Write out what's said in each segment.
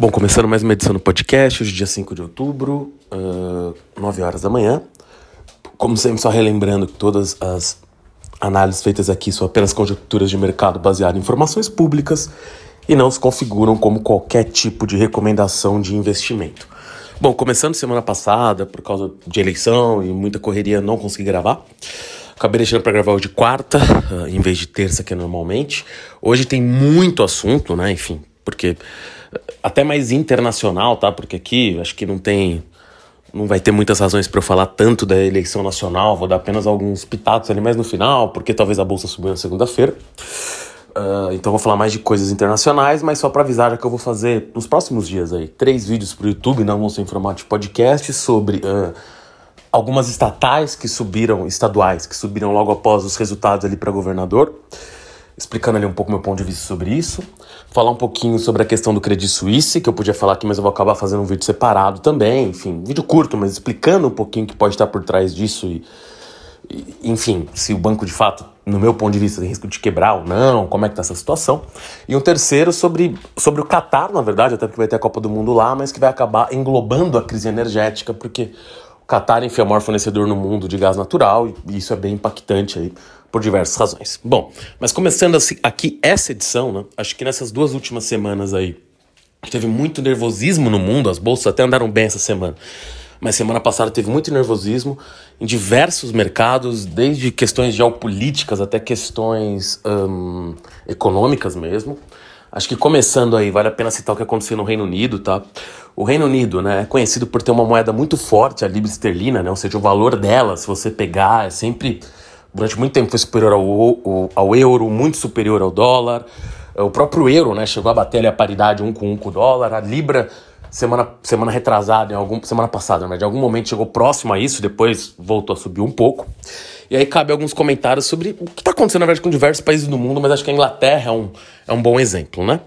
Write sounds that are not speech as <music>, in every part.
Bom, começando mais uma edição do podcast, hoje dia 5 de outubro, uh, 9 horas da manhã. Como sempre, só relembrando que todas as análises feitas aqui são apenas conjecturas de mercado baseadas em informações públicas e não se configuram como qualquer tipo de recomendação de investimento. Bom, começando semana passada, por causa de eleição e muita correria, não consegui gravar. Acabei deixando para gravar hoje quarta, uh, em vez de terça, que é normalmente. Hoje tem muito assunto, né? Enfim, porque até mais internacional, tá? Porque aqui acho que não tem. Não vai ter muitas razões para eu falar tanto da eleição nacional, vou dar apenas alguns pitacos ali mais no final, porque talvez a bolsa subiu na segunda-feira. Uh, então vou falar mais de coisas internacionais, mas só para avisar já que eu vou fazer nos próximos dias aí três vídeos para o YouTube, vão ser em formato de podcast, sobre uh, algumas estatais que subiram, estaduais, que subiram logo após os resultados ali para governador explicando ali um pouco meu ponto de vista sobre isso. Falar um pouquinho sobre a questão do Credit Suisse, que eu podia falar aqui, mas eu vou acabar fazendo um vídeo separado também. Enfim, vídeo curto, mas explicando um pouquinho o que pode estar por trás disso e, e, enfim, se o banco de fato, no meu ponto de vista, tem risco de quebrar ou não, como é que tá essa situação. E um terceiro sobre, sobre o Qatar, na verdade, até porque vai ter a Copa do Mundo lá, mas que vai acabar englobando a crise energética, porque o Qatar, enfim, é o maior fornecedor no mundo de gás natural e isso é bem impactante aí por diversas razões. Bom, mas começando assim, aqui essa edição, né? Acho que nessas duas últimas semanas aí teve muito nervosismo no mundo, as bolsas até andaram bem essa semana. Mas semana passada teve muito nervosismo em diversos mercados, desde questões geopolíticas até questões hum, econômicas mesmo. Acho que começando aí, vale a pena citar o que aconteceu no Reino Unido, tá? O Reino Unido, né, é conhecido por ter uma moeda muito forte, a libra esterlina, né? Ou seja, o valor dela, se você pegar, é sempre durante muito tempo foi superior ao, ao, euro, muito superior ao dólar. O próprio euro né, chegou a bater ali a paridade um com um com o dólar. A libra, semana, semana retrasada, em algum, semana passada, mas de algum momento chegou próximo a isso, depois voltou a subir um pouco. E aí cabe alguns comentários sobre o que está acontecendo, na verdade, com diversos países do mundo, mas acho que a Inglaterra é um, é um bom exemplo, né?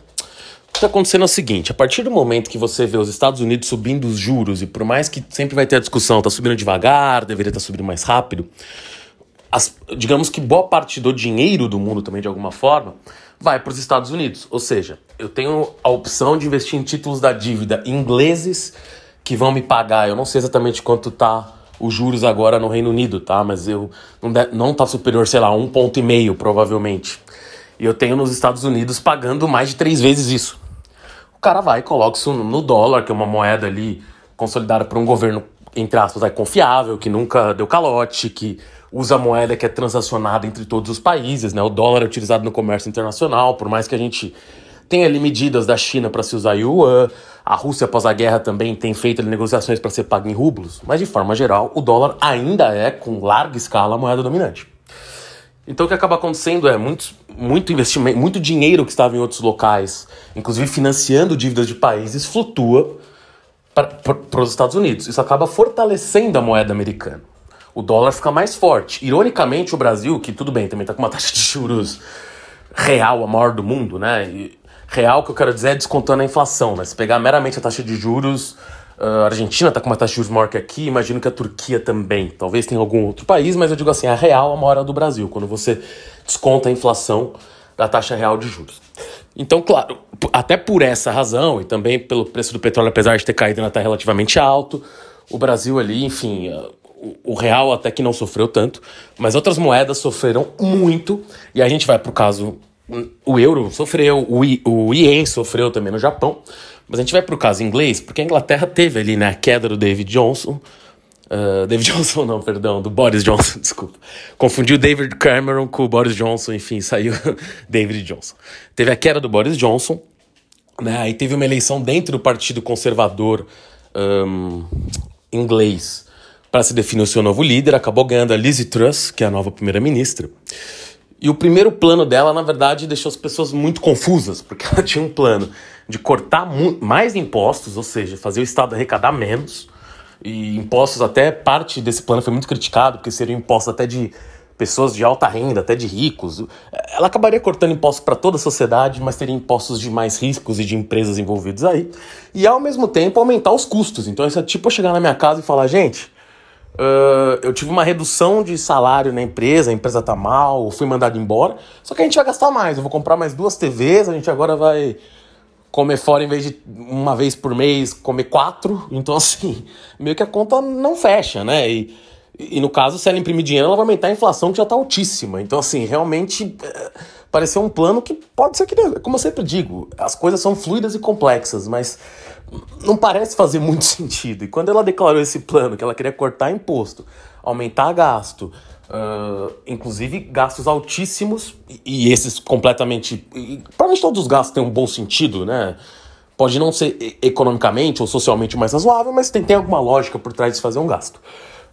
O que está acontecendo é o seguinte: a partir do momento que você vê os Estados Unidos subindo os juros, e por mais que sempre vai ter a discussão, está subindo devagar, deveria estar tá subindo mais rápido, as, digamos que boa parte do dinheiro do mundo também, de alguma forma, vai para os Estados Unidos. Ou seja, eu tenho a opção de investir em títulos da dívida ingleses que vão me pagar. Eu não sei exatamente quanto tá os juros agora no Reino Unido, tá? Mas eu não, de, não tá superior, sei lá, um ponto e meio, provavelmente. E eu tenho nos Estados Unidos pagando mais de três vezes isso. O cara vai e coloca isso no dólar, que é uma moeda ali consolidada por um governo, entre aspas, confiável, que nunca deu calote, que usa moeda que é transacionada entre todos os países, né? O dólar é utilizado no comércio internacional, por mais que a gente tenha ali medidas da China para se usar yuan, a Rússia após a guerra também tem feito ali, negociações para ser pago em rublos, mas de forma geral, o dólar ainda é, com larga escala, a moeda dominante. Então o que acaba acontecendo é muito, muito investimento, muito dinheiro que estava em outros locais, inclusive financiando dívidas de países, flutua para os Estados Unidos. Isso acaba fortalecendo a moeda americana o dólar fica mais forte. Ironicamente, o Brasil, que tudo bem, também está com uma <laughs> taxa de juros real, a maior do mundo, né? E real, que eu quero dizer, é descontando a inflação, né? Se pegar meramente a taxa de juros, a Argentina está com uma taxa de juros maior que aqui, imagino que a Turquia também. Talvez tenha algum outro país, mas eu digo assim, a real, a maior é do Brasil, quando você desconta a inflação da taxa real de juros. Então, claro, até por essa razão, e também pelo preço do petróleo, apesar de ter caído, ainda está relativamente alto, o Brasil ali, enfim o real até que não sofreu tanto, mas outras moedas sofreram muito, e a gente vai pro caso, o euro sofreu, o, I, o ien sofreu também no Japão, mas a gente vai pro caso inglês, porque a Inglaterra teve ali né, a queda do David Johnson, uh, David <laughs> Johnson não, perdão, do Boris Johnson, <laughs> desculpa, confundi o David Cameron com o Boris Johnson, enfim, <laughs> saiu David Johnson. Teve a queda do Boris Johnson, né, aí teve uma eleição dentro do Partido Conservador um, inglês, para se definir o seu novo líder, acabou ganhando a Lizzie Truss, que é a nova primeira-ministra. E o primeiro plano dela, na verdade, deixou as pessoas muito confusas, porque <laughs> ela tinha um plano de cortar mais impostos, ou seja, fazer o Estado arrecadar menos. E impostos, até parte desse plano foi muito criticado, porque seriam impostos até de pessoas de alta renda, até de ricos. Ela acabaria cortando impostos para toda a sociedade, mas teria impostos de mais riscos e de empresas envolvidas aí. E ao mesmo tempo aumentar os custos. Então, isso é tipo eu chegar na minha casa e falar, gente Uh, eu tive uma redução de salário na empresa, a empresa tá mal, fui mandado embora. Só que a gente vai gastar mais. Eu vou comprar mais duas TVs, a gente agora vai comer fora em vez de uma vez por mês, comer quatro. <laughs> Então, assim, meio que a conta não fecha, né? E, e no caso, se ela imprimir dinheiro, ela vai aumentar a inflação que já está altíssima. Então, assim, realmente é, pareceu um plano que pode ser que, como eu sempre digo, as coisas são fluidas e complexas, mas não parece fazer muito <laughs> sentido. E quando ela declarou esse plano, que ela queria cortar imposto, aumentar gasto, uh, inclusive gastos altíssimos, e, e esses completamente. Provavelmente todos os gastos têm um bom sentido, né? Pode não ser economicamente ou socialmente mais razoável, mas tem, tem alguma lógica por trás de fazer um gasto.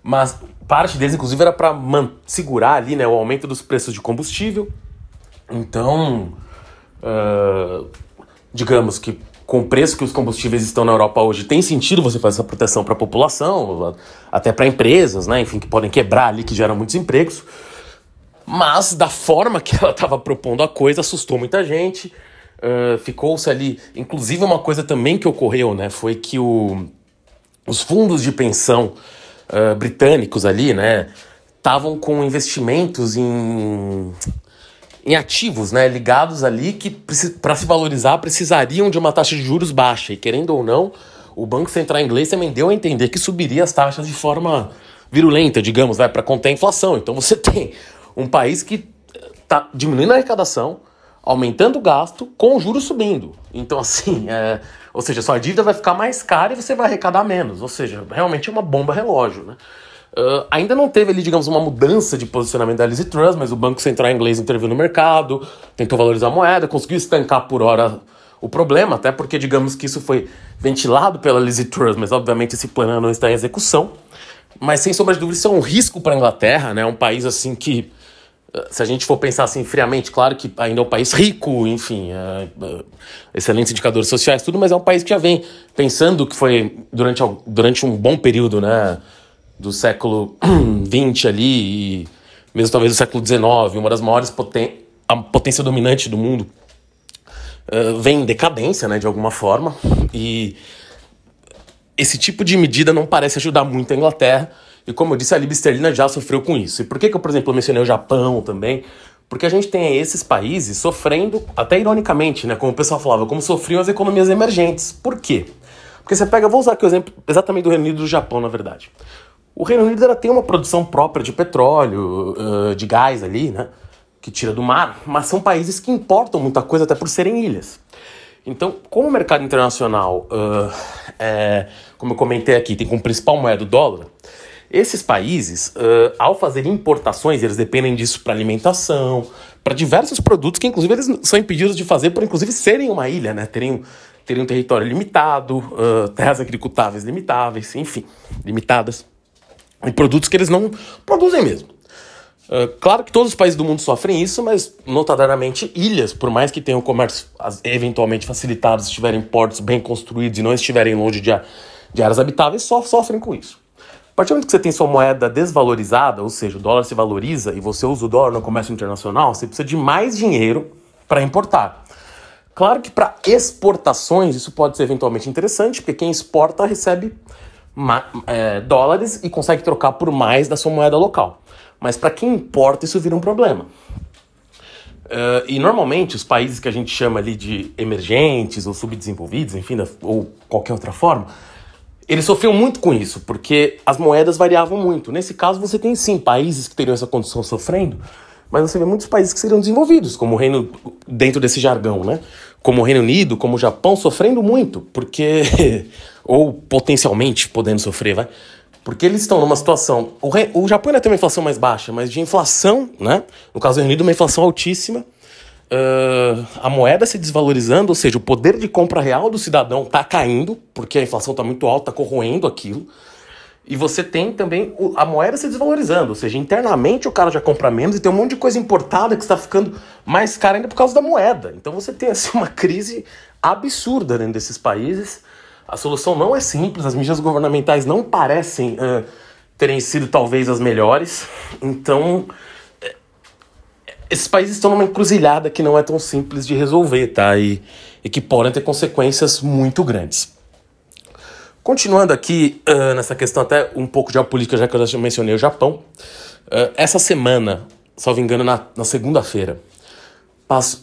Mas parte deles, inclusive, era para segurar ali né, o aumento dos preços de combustível. Então, uh, digamos que com o preço que os combustíveis estão na Europa hoje, tem sentido você fazer essa proteção para a população, até para empresas, né, enfim, que podem quebrar ali, que geram muitos empregos. Mas da forma que ela estava propondo a coisa, assustou muita gente. Uh, Ficou-se ali. Inclusive, uma coisa também que ocorreu, né, foi que o, os fundos de pensão uh, britânicos ali, né, estavam com investimentos em em ativos, né, ligados ali que para se valorizar precisariam de uma taxa de juros baixa. E querendo ou não, o Banco Central inglês também deu a entender que subiria as taxas de forma virulenta, digamos, vai para conter a inflação. Então você <laughs> tem um país que está diminuindo a arrecadação, aumentando o gasto, com o juros subindo. Então, assim, <laughs> é, ou seja, sua dívida vai ficar mais cara e você vai arrecadar menos. Ou seja, realmente é uma bomba relógio, né? Uh, ainda não teve ali, digamos, uma mudança de posicionamento da Liz Truss, mas o Banco Central inglês interviu no mercado, tentou valorizar a moeda, conseguiu estancar por hora o problema, até porque, digamos que isso foi ventilado pela Liz Truss, mas obviamente esse plano não está em execução. Mas sem sombra de dúvida, isso é um risco para a Inglaterra, né? Um país assim que, se a gente for pensar assim friamente, claro que ainda é um país rico, enfim, é, é, excelentes indicadores sociais, tudo, mas é um país que já vem pensando que foi durante, durante um bom período, né? Do século <clears throat> XX ali, e mesmo talvez do século XIX, uma das maiores poten a potência dominante do mundo, uh, vem em decadência, né, de alguma forma, e esse tipo de medida não parece ajudar muito a Inglaterra, e como eu disse, a esterlina já sofreu com isso. E por que, que eu, por exemplo, mencionei o Japão também? Porque a gente tem esses países sofrendo, até ironicamente, né, como o pessoal falava, como sofriam as economias emergentes. Por quê? Porque você pega, vou usar aqui o exemplo exatamente do Reino Unido e do Japão, na verdade. O Reino Unido ela tem uma produção própria de petróleo, uh, de gás ali, né? Que tira do mar, mas são países que importam muita coisa até por serem ilhas. Então, como o mercado internacional, uh, é, como eu comentei aqui, tem como principal moeda o dólar, esses países, uh, ao fazer importações, eles dependem disso para alimentação, para diversos produtos que, inclusive, eles são impedidos de fazer por, inclusive, serem uma ilha, né? Terem, terem um território limitado, uh, terras agricultáveis limitáveis, enfim, limitadas e produtos que eles não produzem mesmo. Uh, claro que todos os países do mundo sofrem isso, mas notadamente ilhas, por mais que tenham comércio eventualmente facilitado, se tiverem portos bem construídos e não estiverem longe de, de áreas habitáveis, só sofrem com isso. A partir do momento que você tem sua moeda desvalorizada, ou seja, o dólar se valoriza e você usa o dólar no comércio internacional, você precisa de mais dinheiro para importar. Claro que para exportações isso pode ser eventualmente interessante, porque quem exporta recebe é, dólares e consegue trocar por mais da sua moeda local. Mas para quem importa, isso vira um problema. Uh, e normalmente os países que a gente chama ali de emergentes ou subdesenvolvidos, enfim, ou qualquer outra forma, eles sofriam muito com isso, porque as moedas variavam muito. Nesse caso, você tem sim países que teriam essa condição sofrendo, mas você vê muitos países que seriam desenvolvidos, como o Reino, dentro desse jargão, né? Como o Reino Unido, como o Japão, sofrendo muito, porque. <laughs> ou potencialmente podendo sofrer, vai. Porque eles estão numa situação. O, Re... o Japão ainda tem uma inflação mais baixa, mas de inflação, né? No caso do Reino Unido, uma inflação altíssima. Uh, a moeda se desvalorizando, ou seja, o poder de compra real do cidadão está caindo, porque a inflação está muito alta, está corroendo aquilo. E você tem também a moeda se desvalorizando, ou seja, internamente o cara já compra menos e tem um monte de coisa importada que está ficando mais cara ainda por causa da moeda. Então você tem assim, uma crise absurda dentro desses países. A solução não é simples, as medidas governamentais não parecem uh, terem sido talvez as melhores. Então, é, esses países estão numa encruzilhada que não é tão simples de resolver, tá? E, e que podem ter consequências muito grandes. Continuando aqui uh, nessa questão até um pouco de política, já que eu já mencionei o Japão. Uh, essa semana, salvo engano, na, na segunda-feira,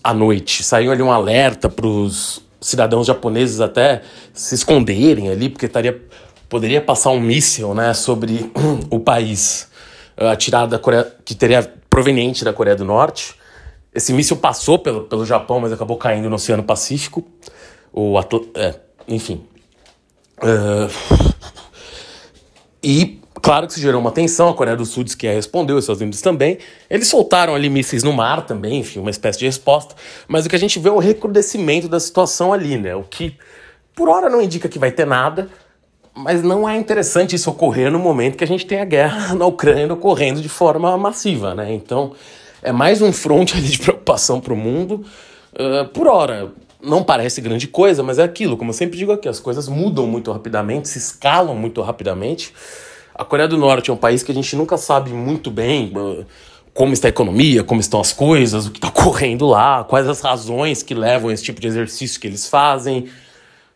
à noite, saiu ali um alerta para os cidadãos japoneses até se esconderem ali, porque estaria, poderia passar um míssil né, sobre <clears throat> o país uh, atirado da Coreia, que teria proveniente da Coreia do Norte. Esse míssil passou pelo, pelo Japão, mas acabou caindo no Oceano Pacífico. O Atl é, enfim. Uh, e Claro que se gerou uma tensão, a Coreia do Sul disse que respondeu, os Estados Unidos também. Eles soltaram ali mísseis no mar também, enfim, uma espécie de resposta. Mas o que a gente vê é o recrudescimento da situação ali, né? O que, por hora, não indica que vai ter nada, mas não é interessante isso ocorrer no momento que a gente tem a guerra <laughs> na Ucrânia ocorrendo de forma massiva, né? Então, é mais um fronte <laughs> de preocupação para o mundo. Uh, por hora, não parece grande coisa, mas é aquilo, como eu sempre digo aqui, as coisas mudam muito rapidamente, se escalam muito rapidamente. A Coreia do Norte é um país que a gente nunca sabe muito bem como está a economia, como estão as coisas, o que está <laughs> ocorrendo lá, quais as razões que levam esse tipo de exercício que eles fazem,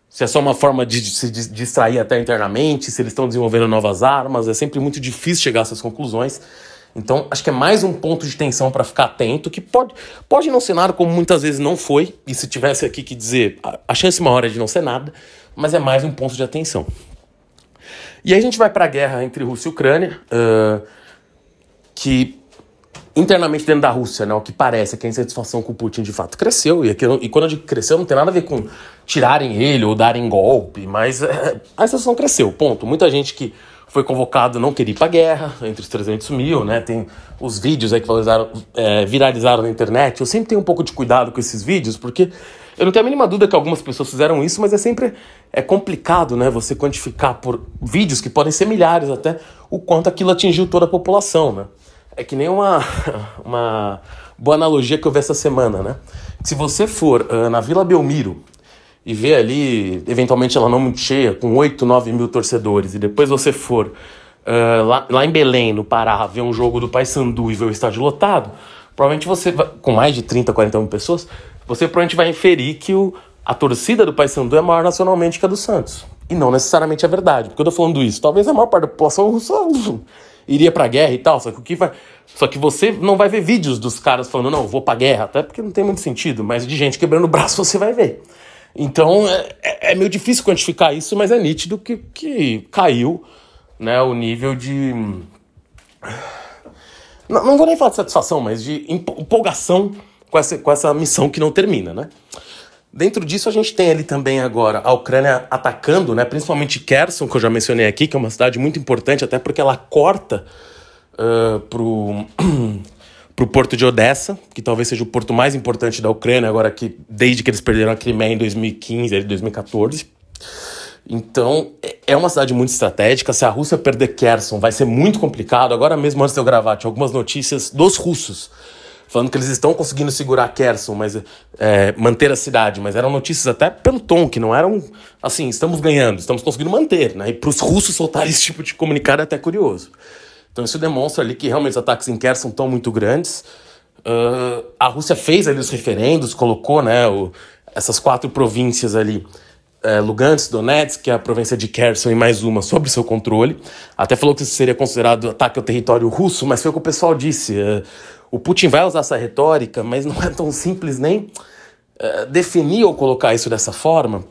se é só uma forma de se distrair até internamente, se eles estão desenvolvendo novas armas, é sempre muito difícil chegar a essas conclusões. Então, acho que é mais um ponto de tensão para ficar atento, que pode, pode não ser nada, como muitas vezes não foi, e se tivesse aqui que dizer, a, chance maior é de não ser nada, mas é mais um ponto de atenção. E aí a gente vai para a guerra entre Rússia e Ucrânia, uh, que internamente dentro da Rússia, né, o que parece é que a insatisfação com o Putin de fato cresceu, e, e quando eu digo cresceu não tem nada a ver com tirarem ele ou darem golpe, mas é, a insatisfação cresceu, ponto. Muita gente que foi convocado não queria ir para guerra, entre os 300 mil, né, tem os vídeos aí que viralizaram, é, viralizaram na internet, eu sempre tenho um pouco de cuidado com esses vídeos, porque eu não tenho a mínima dúvida que algumas pessoas fizeram isso, mas é sempre é complicado, né? Você quantificar por vídeos que podem ser milhares até o quanto aquilo atingiu toda a população, né? É que nem uma, <laughs> uma boa analogia que eu vi essa semana, né? Se você for uh, na Vila Belmiro e ver ali, eventualmente ela não muito cheia, com 8, 9 mil torcedores, e depois você for uh, lá, lá em Belém, no Pará, ver um jogo do Paysandu e ver o estádio lotado, provavelmente você, vai, com mais de 30, 40 mil pessoas, você provavelmente vai inferir que o, a torcida do Paysandu é maior nacionalmente que a do Santos. E não necessariamente é verdade. Porque eu tô falando isso. Talvez a maior parte da população <laughs> russa iria pra guerra e tal. Só que o que vai. Só que você não vai ver vídeos dos caras falando, não, vou pra guerra, até porque não tem muito sentido, mas de gente quebrando o braço <laughs> você vai ver. Então é, é, é meio difícil quantificar isso, mas é nítido que, que caiu né, o nível de. Não, não vou nem falar de satisfação, mas de empolgação com essa, com essa missão que não termina, né? Dentro disso, a gente tem ali também agora a Ucrânia atacando, né, principalmente Kherson, que eu já mencionei aqui, que é uma cidade muito importante, até porque ela corta uh, pro, <clears throat> pro porto de Odessa, que talvez seja o porto mais importante da Ucrânia, agora que desde que eles perderam a Crimeia em 2015, 2014. Então, é, uma cidade muito estratégica. Se a Rússia perder Kherson, vai ser muito complicado. Agora mesmo, antes de eu gravar, tinha algumas notícias dos russos falando que eles estão conseguindo segurar Kherson, mas é, manter a cidade, mas eram notícias até pelo tom, que não eram assim, estamos ganhando, estamos conseguindo manter, né? E para os russos soltarem <laughs> esse tipo de comunicado é até curioso. Então isso demonstra ali que realmente os ataques em Kherson estão muito grandes. Uh, a Rússia fez ali os referendos, colocou né, o, essas quatro províncias ali, é, Lugansk, Donetsk, que é a província de Kherson, e mais uma, sob seu controle. Até falou que isso seria considerado ataque ao território russo, mas foi o que o pessoal disse. Uh, o Putin vai usar essa retórica, mas não é tão simples nem uh, definir ou colocar isso dessa forma,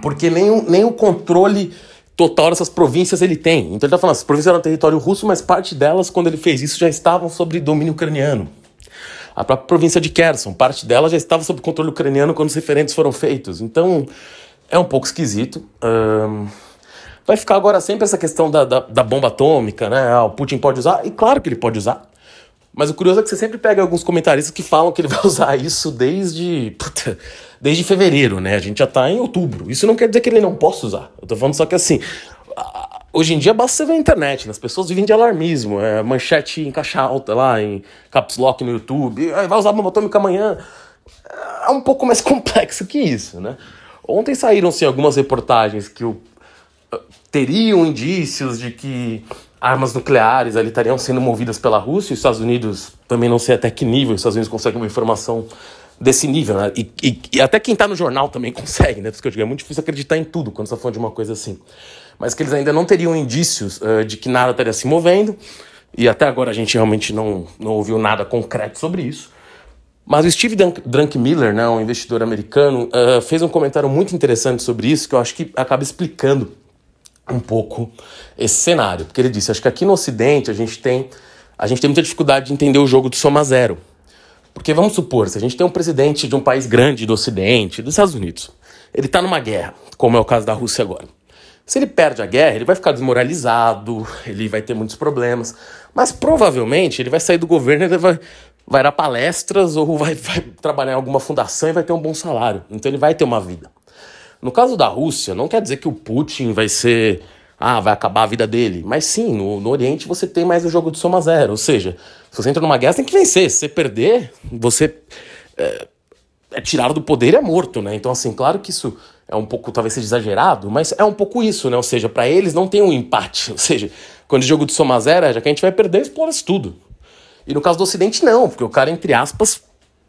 porque nem o, nem o controle total dessas províncias ele tem. Então ele está falando, as províncias eram território russo, mas parte delas, quando ele fez isso, já estavam sob domínio ucraniano. A própria província de Kherson, parte dela já estava sob controle ucraniano quando os referentes foram feitos. Então é um pouco esquisito. Um, vai ficar agora sempre essa questão da, da, da bomba atômica, né? Ah, o Putin pode usar, e claro que ele pode usar. Mas o curioso é que você sempre pega alguns comentaristas que falam que ele <laughs> vai usar isso desde. Puta, desde fevereiro, né? A gente já tá em outubro. Isso não quer dizer que ele não possa usar. Eu tô falando só que assim. Hoje em dia basta você ver a internet, né? as pessoas vivem de alarmismo, é, manchete em caixa alta lá, em caps lock no YouTube, vai usar bomba atômica amanhã. É um pouco mais <laughs> complexo que isso, né? Ontem saíram-se algumas reportagens que o, teriam indícios de que armas nucleares ali estariam sendo movidas pela Rússia os Estados Unidos também não sei até que nível os Estados Unidos conseguem uma informação desse nível, né? E, e, e até quem está no jornal também <laughs> consegue, né? Porque eu digo, é muito difícil acreditar em tudo quando você está falando de uma coisa assim. Mas que eles ainda não teriam indícios uh, de que nada estaria se movendo, e até agora a gente realmente não, não ouviu nada concreto sobre isso. Mas o Steve Drunkmiller, né, um investidor americano, uh, fez um comentário muito interessante sobre isso que eu acho que acaba explicando um pouco esse cenário. Porque ele disse, acho que aqui no Ocidente a gente tem, a gente tem muita dificuldade de entender o jogo de soma zero. Porque vamos supor, se a gente tem um presidente de um país grande do Ocidente, dos Estados Unidos, ele está numa guerra, como é o caso da Rússia agora. Se ele perde a guerra, ele vai ficar desmoralizado, ele vai ter muitos problemas, mas provavelmente ele vai sair do governo, ele vai, vai dar palestras ou vai, vai trabalhar em alguma fundação e vai ter um bom salário. Então ele vai ter uma vida. No caso da Rússia, não quer dizer que o Putin vai ser. Ah, vai acabar a vida dele. Mas sim, no, no Oriente você tem mais o jogo de soma zero. Ou seja, se você entra numa guerra, você tem que vencer. Se você perder, você é, é tirado do poder e é morto, né? Então, assim, claro que isso é um pouco, talvez seja exagerado, mas é um pouco isso, né? Ou seja, para eles não tem um empate. <laughs> Ou seja, quando o jogo de soma zero, é, já que a gente vai perder, explora tudo. E no caso do Ocidente, não, porque o cara, entre aspas,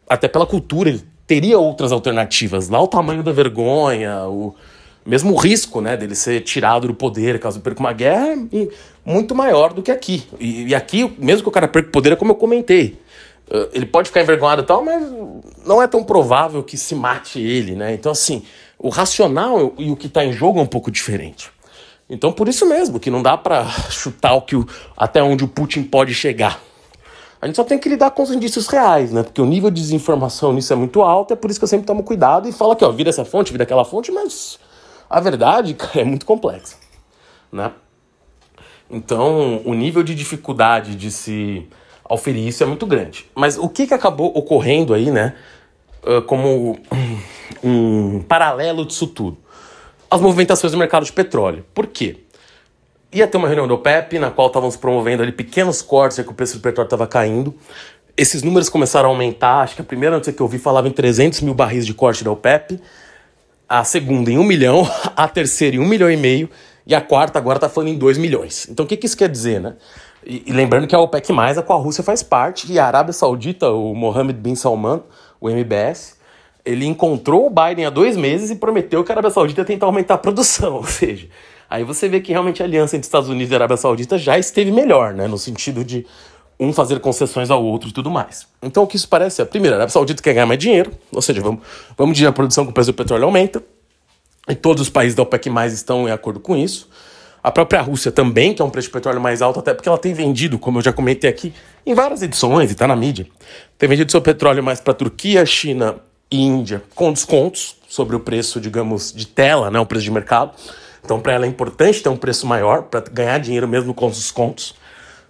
até pela cultura, ele teria outras alternativas. Lá o tamanho da vergonha, o mesmo o risco né, dele ser tirado do poder caso perca uma guerra é muito maior do que aqui. E, e aqui, mesmo que o cara perca o poder, é como eu comentei. Uh, ele pode ficar envergonhado e tal, mas não é tão provável que se mate ele, né? Então, assim, o racional e o que está em jogo é um pouco diferente. Então, por isso mesmo, que não dá para chutar o que o, até onde o Putin pode chegar. A gente só tem que lidar com os indícios reais, né? Porque o nível de desinformação nisso é muito alto, é por isso que eu sempre tomo cuidado e falo aqui, ó, vira essa fonte, vira aquela fonte, mas a verdade, <laughs> cara, é muito complexa, né? Então, o nível de dificuldade de se auferir isso é muito grande. Mas o que, que acabou ocorrendo aí, né? Como <clears throat> um paralelo disso tudo? As movimentações do mercado de petróleo. Por quê? Ia ter uma reunião do OPEP, na qual estavam se promovendo ali pequenos cortes, já que o preço do petróleo estava caindo. Esses números começaram a aumentar, acho que a primeira notícia que eu vi falava em 300 mil barris de corte da OPEP, a segunda em 1 milhão, <laughs> a terceira em 1 milhão e meio, e a quarta agora está falando em 2 milhões. Então o que, que isso quer dizer, né? E, e, lembrando que a OPEC+, a qual a Rússia faz parte, e a Arábia Saudita, o Mohammed bin Salman, o MBS, ele encontrou o Biden há dois meses e prometeu que a Arábia Saudita ia tentar aumentar a produção, <laughs> ou seja, Aí você vê que realmente a aliança entre Estados Unidos e Arábia Saudita já esteve melhor, né? No sentido de um fazer concessões ao outro e tudo mais. Então o que isso parece é, primeiro, a Arábia Saudita quer ganhar mais dinheiro, ou seja, vamos, vamos dividir a produção com o preço do petróleo aumenta, e todos os países da OPEC+, estão em acordo com isso. A própria Rússia também, que é um preço de petróleo mais alto, até porque ela tem vendido, como eu já comentei aqui, em várias edições, e está na mídia, tem vendido seu petróleo mais para Turquia, China e Índia, com descontos sobre o preço, digamos, de tela, né, o preço de mercado. Então, para ela é importante ter um preço maior para ganhar dinheiro mesmo com os descontos,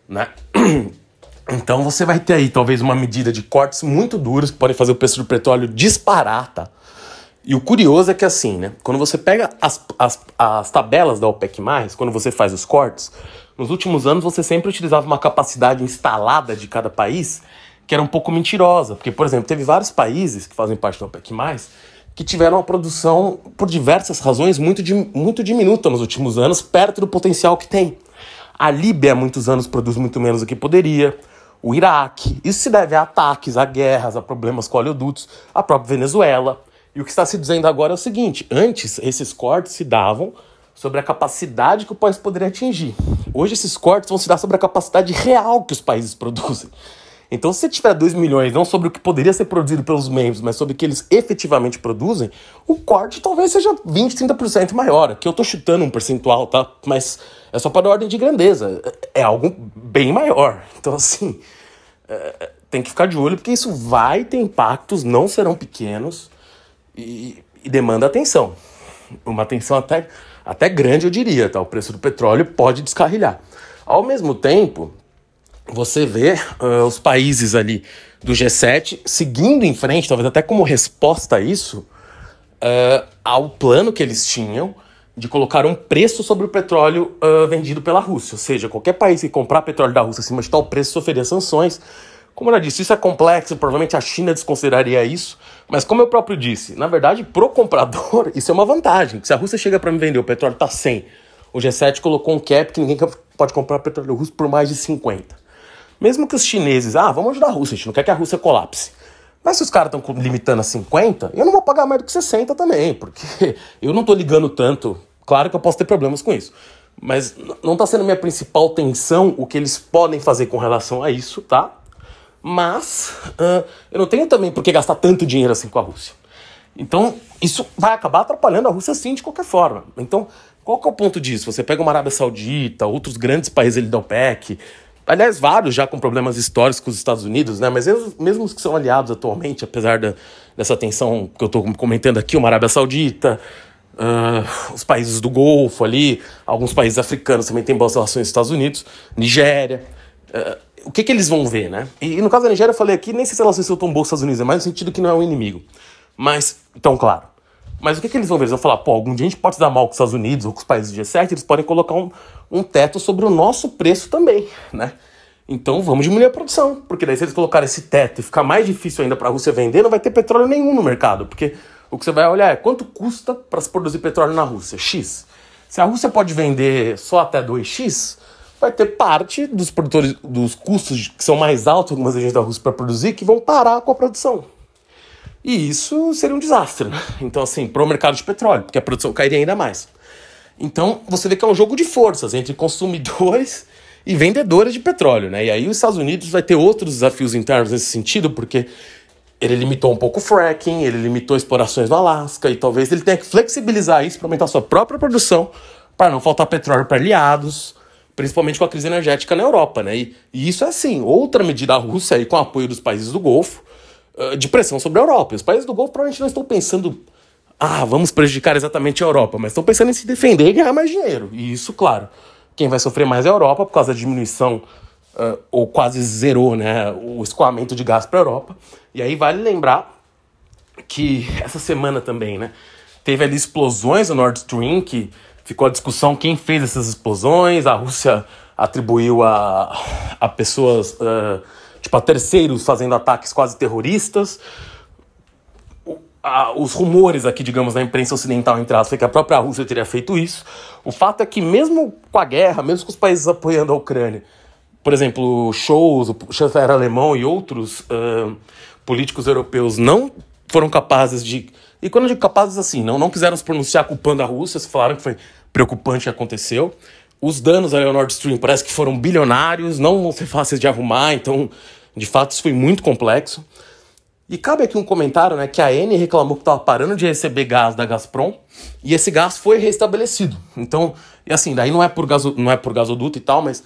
né? <clears throat> Então você vai ter aí talvez uma medida de cortes muito duros que podem fazer o preço do petróleo disparar, tá? E o curioso é que assim, né? Quando você pega as, as, as tabelas da OPEC+, quando você faz os cortes, nos últimos anos você sempre utilizava uma capacidade instalada de cada país que era um pouco mentirosa. Porque, por exemplo, teve vários países que fazem parte da OPEC+, que tiveram uma produção, por diversas razões, muito, muito diminuta nos últimos anos, perto do potencial que tem. A Líbia, há muitos anos, produz muito menos do que poderia. O Iraque. Isso se deve a ataques, a guerras, a problemas com oleodutos, a própria Venezuela. E o que está se dizendo agora é o seguinte: antes, esses cortes se davam sobre a capacidade que o país poderia atingir. Hoje, esses cortes vão se dar sobre a capacidade real que os países <laughs> produzem. Então, se você tiver 2 milhões, não sobre o que poderia ser produzido pelos membros, mas sobre o que eles efetivamente produzem, o corte talvez seja 20, 30% maior. Aqui eu estou chutando um percentual, tá? Mas é só para ordem de grandeza. É algo bem maior. Então, assim, é, tem que ficar de olho, porque isso vai ter impactos, não serão pequenos e, e demanda atenção. Uma atenção até, até grande, eu diria, tá? O preço do petróleo pode descarrilhar. Ao mesmo tempo, você vê uh, os países ali do G7 seguindo em frente, talvez até como resposta a isso, uh, ao plano que eles tinham de colocar um preço sobre o petróleo uh, vendido pela Rússia. Ou seja, qualquer país que comprar petróleo da Rússia acima de tal preço sofreria sanções. Como eu já disse, isso é complexo, provavelmente a China desconsideraria isso, mas como eu próprio disse, na verdade, pro comprador, <laughs> isso é uma vantagem. Se a Rússia chega para me vender, o petróleo tá 100, o G7 colocou um cap que ninguém pode comprar petróleo russo por mais de 50. Mesmo que os chineses, ah, vamos ajudar a Rússia, a gente não quer que a Rússia colapse. Mas se os caras estão limitando a 50, eu não vou pagar mais do que 60 também, porque <laughs> eu não estou ligando tanto. Claro que eu posso ter problemas com isso. Mas não está sendo minha principal tensão o que eles podem fazer com relação a isso, tá? mas uh, eu não tenho também por que gastar tanto dinheiro assim com a Rússia. Então, isso vai acabar atrapalhando a Rússia sim, de qualquer forma. Então, qual que é o ponto disso? Você pega uma Arábia Saudita, outros grandes países ali da OPEC, aliás, vários já com problemas históricos com os Estados Unidos, né? Mas mesmo os que são aliados atualmente, apesar da, dessa tensão que eu estou comentando aqui, uma Arábia Saudita, uh, os países do Golfo ali, alguns países africanos também têm boas relações com os Estados Unidos, Nigéria. Uh, o que, que eles vão ver, né? E, e, no caso da Nigéria, eu falei aqui, nem sei se elas são tão boas com os Estados Unidos, é mais no sentido que não é um inimigo. Mas, então, claro. Mas o que, que eles vão ver? Eles vão falar, pô, algum dia a gente pode dar mal com os Estados Unidos ou com os países do G7, eles podem colocar um, um teto sobre o nosso preço também, né? Então vamos diminuir a produção, porque daí se eles colocarem esse teto e ficar mais difícil ainda para a Rússia vender, não vai ter petróleo nenhum no mercado, porque o que você vai olhar é quanto custa para se produzir petróleo na Rússia, X. Se a Rússia pode vender só até 2x, vai ter parte dos produtores dos custos que são mais altos em algumas regiões da Rússia para produzir que vão parar com a produção. E isso seria um desastre, né? Então, assim, para o mercado de petróleo, porque a produção cairia ainda mais. Então, você vê que é um jogo de forças entre consumidores e vendedores de petróleo, né? E aí os Estados Unidos vai ter outros desafios internos nesse sentido, porque ele limitou um pouco o fracking, ele limitou explorações no Alasca, e talvez ele tenha que flexibilizar isso para aumentar sua própria produção, para não faltar petróleo para aliados, principalmente com a crise energética na Europa, né? E, e isso é assim, outra medida da Rússia aí com o apoio dos países do Golfo, uh, de pressão sobre a Europa. Os países do Golfo provavelmente não estão pensando, ah, vamos prejudicar exatamente a Europa, mas estão pensando em se defender e ganhar mais dinheiro. E isso, claro, quem vai sofrer mais é a Europa por causa da diminuição uh, ou quase zerou, né, o escoamento de gás para a Europa. E aí vale lembrar que essa semana também, né, teve ali explosões no Nord Stream que ficou a discussão quem fez essas explosões. A Rússia atribuiu a, a pessoas, uh, tipo, a terceiros fazendo ataques quase terroristas. Os rumores aqui, digamos, na imprensa ocidental, entre aspas, que a própria Rússia teria feito isso. O fato é que, mesmo com a guerra, mesmo com os países apoiando a Ucrânia, por exemplo, shows, o chanceler alemão e outros uh, políticos europeus não foram capazes de e quando eu digo capazes assim, não, não quiseram se pronunciar culpando a Rússia, falaram que foi preocupante o que aconteceu. Os danos ao Nord Stream parece que foram bilionários, não vão ser fáceis de arrumar, então, de fato, isso foi muito complexo. E cabe aqui um comentário, né, que a Eni reclamou que estava parando de receber gás da Gazprom e esse gás foi restabelecido. Então, e assim, daí não é por, gaso, não é por gasoduto e tal, mas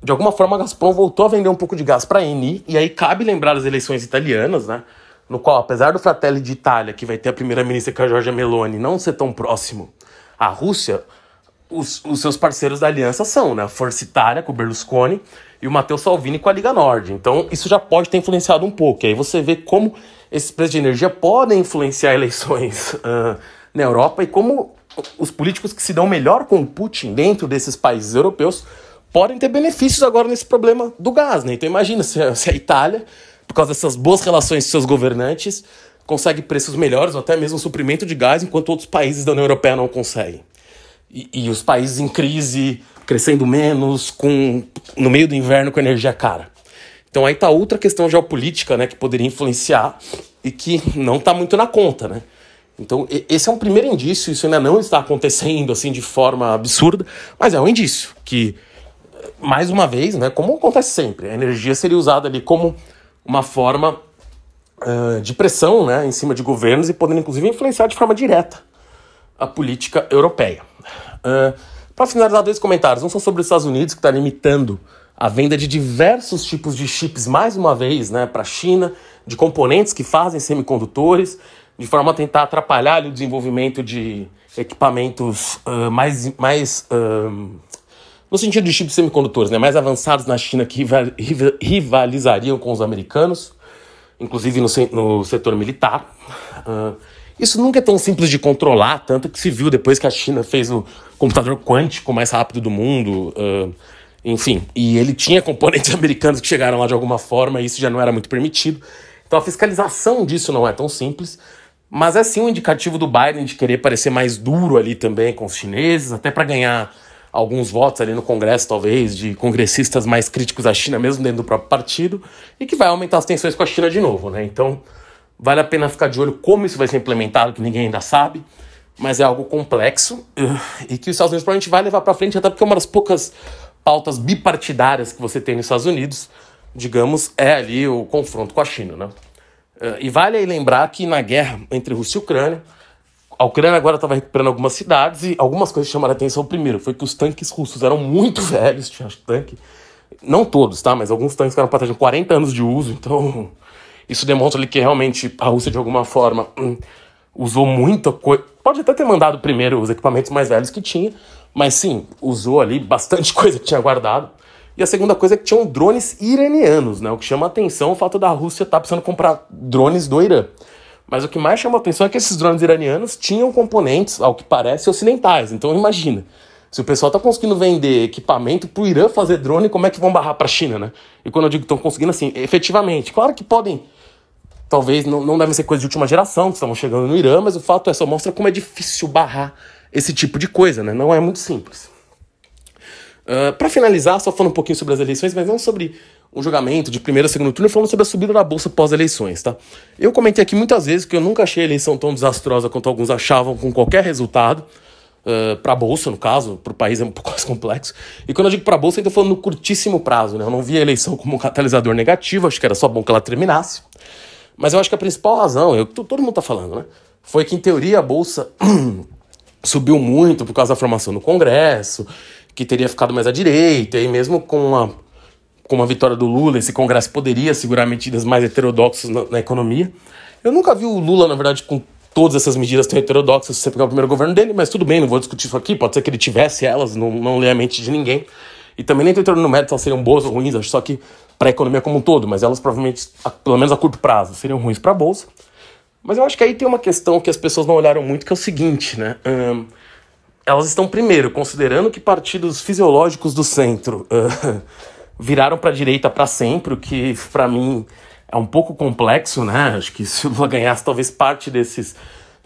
de alguma forma a Gazprom voltou a vender um pouco de gás para a Eni e aí cabe lembrar as eleições italianas, né, no qual, apesar do Fratelli de Itália, que vai ter a primeira-ministra que é a Giorgia Meloni, não ser tão próximo à Rússia, os, os seus parceiros da aliança são né, a Força Itália, com o Berlusconi, e o Matteo Salvini com a Liga Nord. Então, isso já pode ter influenciado um pouco. E aí você vê como esses preços de energia podem influenciar <laughs> eleições uh, na Europa e como os políticos que se dão melhor com o Putin dentro desses países europeus podem ter benefícios agora nesse problema do gás. Né? Então, imagina se a, Itália por causa dessas boas relações com seus governantes, consegue preços melhores ou até mesmo suprimento de gás, enquanto outros países da União Europeia não conseguem. E, e os países em crise, crescendo menos, com no meio do inverno com energia cara. Então aí está outra questão geopolítica, né, que poderia influenciar e que não está muito na conta, né? Então esse é um primeiro indício, isso ainda não está acontecendo assim de forma absurda, mas é um indício que mais uma vez, né, como acontece sempre, a energia seria usada ali como uma forma uh, de pressão né, em cima de governos e podendo, inclusive, influenciar de forma direta a política europeia. Uh, Para finalizar, dois comentários. Um são sobre os Estados Unidos, que está limitando a venda de diversos tipos de chips, mais uma vez, né, para a China, de componentes que fazem semicondutores, de forma a tentar atrapalhar o desenvolvimento de equipamentos uh, mais, mais uh, no sentido de chips semicondutores, né, mais avançados na China que rivalizariam com os americanos, inclusive no, no setor militar. Uh, isso nunca é tão simples de controlar, tanto que se viu depois que a China fez o computador quântico mais rápido do mundo. Uh, enfim, e ele tinha componentes <laughs> americanos que chegaram lá de alguma forma e isso já não era muito permitido. Então a fiscalização disso não é tão simples, mas é sim um indicativo do Biden de querer parecer mais duro ali também com os chineses, até para ganhar alguns votos ali no Congresso, talvez, de congressistas mais críticos à China, mesmo dentro do próprio partido, e que vai aumentar as tensões com a China de novo, né? Então, vale a pena ficar de olho como isso vai ser implementado, que ninguém ainda sabe, mas é algo complexo eh, e que os Estados Unidos provavelmente vai levar para frente, até porque é uma das poucas pautas bipartidárias que você tem nos Estados Unidos, digamos, é ali o confronto com a China, né? Uh, e vale aí lembrar que na guerra entre Rússia e Ucrânia, a Ucrânia agora estava recuperando algumas cidades e algumas coisas chamaram a atenção. Primeiro, foi que os tanques russos eram muito velhos, tinha tanque. Não todos, tá? Mas alguns tanques eram para 40 anos de uso, então isso demonstra que realmente a Rússia, de alguma forma, hum, usou muita coisa. Pode até ter mandado primeiro os equipamentos mais velhos que tinha, mas sim, usou ali bastante <laughs> coisa que tinha guardado. E a segunda coisa é que tinham drones iranianos, né? O que chama atenção é o fato da Rússia estar tá precisando comprar drones do Irã. Mas o que mais chama atenção é que esses drones iranianos tinham componentes, ao que parece, ocidentais. Então imagina, se o pessoal está conseguindo vender equipamento para o Irã fazer drone, como é que vão barrar para a China, né? E quando eu digo que estão conseguindo, assim, efetivamente, claro que podem talvez não, não devem ser coisas de última geração que estão chegando no Irã, mas o fato é só mostra como é difícil barrar esse tipo de coisa, né? Não é muito simples. Uh, ah, para finalizar, só falando um pouquinho sobre as eleições, mas não sobre um julgamento de primeiro e segundo turno, falando sobre a subida da bolsa pós-eleições, tá? Eu comentei aqui muitas vezes que eu nunca achei a eleição tão desastrosa quanto alguns achavam com qualquer resultado. Uh, para a bolsa, no caso, para o país é um pouco <laughs> mais complexo. E quando eu digo para a bolsa, estou falando no curtíssimo prazo, né? Eu não vi a eleição como um catalisador negativo, acho que era só bom que ela terminasse. Mas eu acho que a principal razão, eu, todo mundo está falando, né? Foi que, em teoria, a Bolsa <clears throat> subiu muito por causa da formação do Congresso, que teria ficado mais à direita, e mesmo com a, com a vitória do Lula, esse Congresso poderia segurar medidas mais heterodoxas na, na economia. Eu nunca vi o Lula, na verdade, com todas essas medidas tão heterodoxas se você pegar o primeiro governo dele, mas tudo bem, não vou discutir isso aqui, pode ser que ele tivesse elas, não, não lê a mente de ninguém. E também nem estou entrando no mérito se elas seriam boas ou ruins, acho só que para a economia como um todo, mas elas provavelmente, pelo menos a curto prazo, seriam ruins para a bolsa. Mas eu acho que aí tem uma questão que as pessoas não olharam muito, que é o seguinte, né? Um, elas estão, primeiro, considerando que partidos fisiológicos do centro uh, <laughs> viraram para a direita para sempre, o que, para mim, é um pouco complexo, né? Acho que se o Lula ganhasse, talvez parte desses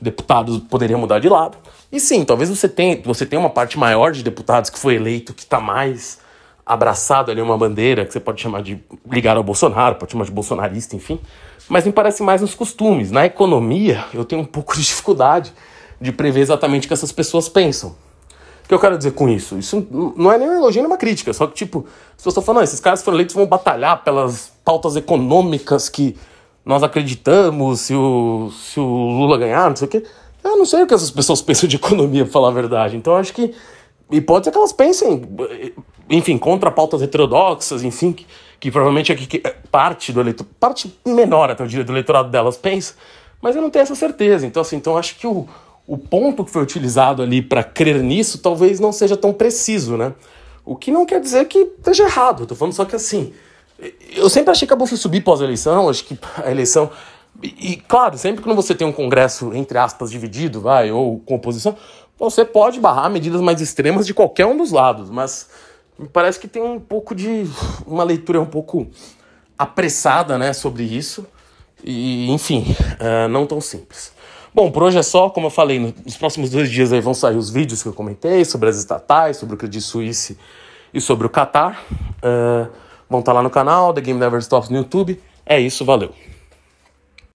deputados poderia mudar de lado. E sim, talvez você tenha, você tenha uma parte maior de deputados que foi eleito que está mais abraçado ali uma bandeira que você pode chamar de ligar ao Bolsonaro, pode chamar de bolsonarista, enfim. Mas me parece mais nos costumes. Na economia, eu tenho um pouco de dificuldade de prever exatamente o que essas pessoas pensam. O que eu quero dizer com isso? Isso não é nem um elogio nem uma crítica, só que, tipo, se você falando, esses caras foram eleitos vão batalhar pelas pautas econômicas que nós acreditamos, se o, se o Lula ganhar, não sei o quê. Eu não sei o que essas pessoas <laughs> pensam de economia, pra falar a verdade. Então, acho que. E pode ser que elas pensem enfim, contra pautas heterodoxas, enfim, que, que provavelmente é que, é parte do eleitor, parte menor até eu diria do eleitorado delas pensa, mas eu não tenho essa certeza. Então, assim, então acho que o, o ponto que foi utilizado ali para crer nisso talvez não seja tão preciso, né? O que não quer dizer que esteja errado. Estou falando só que assim, eu sempre achei que a bolsa subir pós-eleição, acho que a eleição e, e, claro, sempre que você tem um congresso entre aspas dividido, vai, ou com oposição, você pode barrar medidas mais extremas de qualquer um dos lados, mas me parece que tem um pouco de uma leitura um pouco apressada, né, sobre isso. E, enfim, uh, não tão simples. Bom, por hoje é só, como eu falei, nos próximos dois dias aí vão sair os vídeos que eu comentei sobre as estatais, sobre o Credit Suisse e sobre o Qatar. Uh, vão estar lá no canal, The Game Never Stops no YouTube. É isso, valeu.